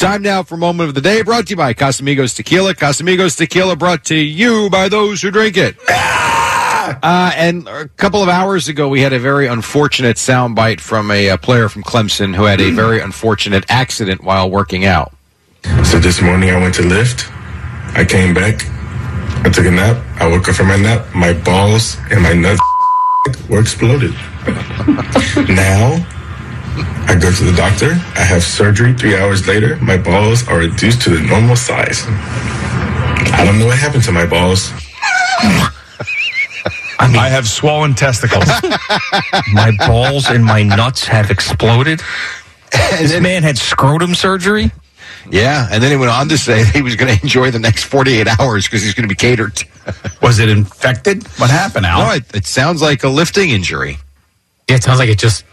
Time now for moment of the day, brought to you by Casamigos Tequila. Casamigos Tequila brought to you by those who drink it. Uh, and a couple of hours ago, we had a very unfortunate soundbite from a, uh player from Clemson who had a very unfortunate accident while working out. So this morning I went to lift. I came back. I took a nap. I woke up from my nap. My balls and my nuts were exploded. now I go to the doctor. I have surgery. Three hours later, my balls are reduced to the normal size. I don't know what happened to my balls. I mean, I have swollen testicles. My balls and my nuts have exploded. This man had scrotum surgery. Yeah, and then he went on to say he was going to enjoy the next 48 hours because he's going to be catered. Was it infected? What happened, Al? no, it, it sounds like a lifting injury. Yeah, it sounds like it just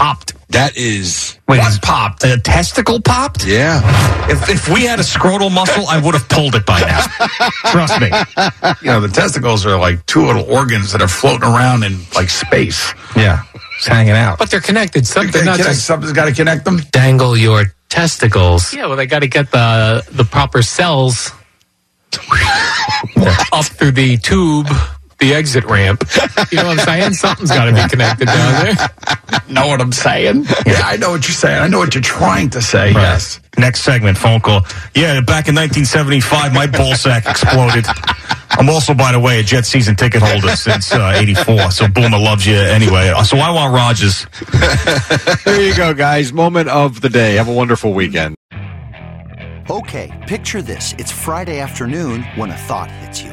popped. That is, Wait, What his- popped? A testicle popped? yeah. If, if we had a scrotal muscle, I would have pulled it by now. Trust me. You know, the testicles are like two little organs that are floating around in like space. Yeah, it's hanging out. But they're connected. They Something not connect- just Something's got to connect them. dangle your testicles. Yeah, well, they got to get the the proper cells up through the tube, the exit ramp. You know what I'm saying? Something's got to be connected down there. Know what I'm saying? Yeah, I know what you're saying. I know what you're trying to say. Yes. Next segment, phone call. Yeah, back in 1975, my ball sack exploded. I'm also, by the way, a Jet season ticket holder since uh, 84. So Boomer loves you anyway. Uh, So I want Rodgers. There you go, guys. Moment of the day. Have a wonderful weekend. Okay, picture this. It's Friday afternoon when a thought hits you.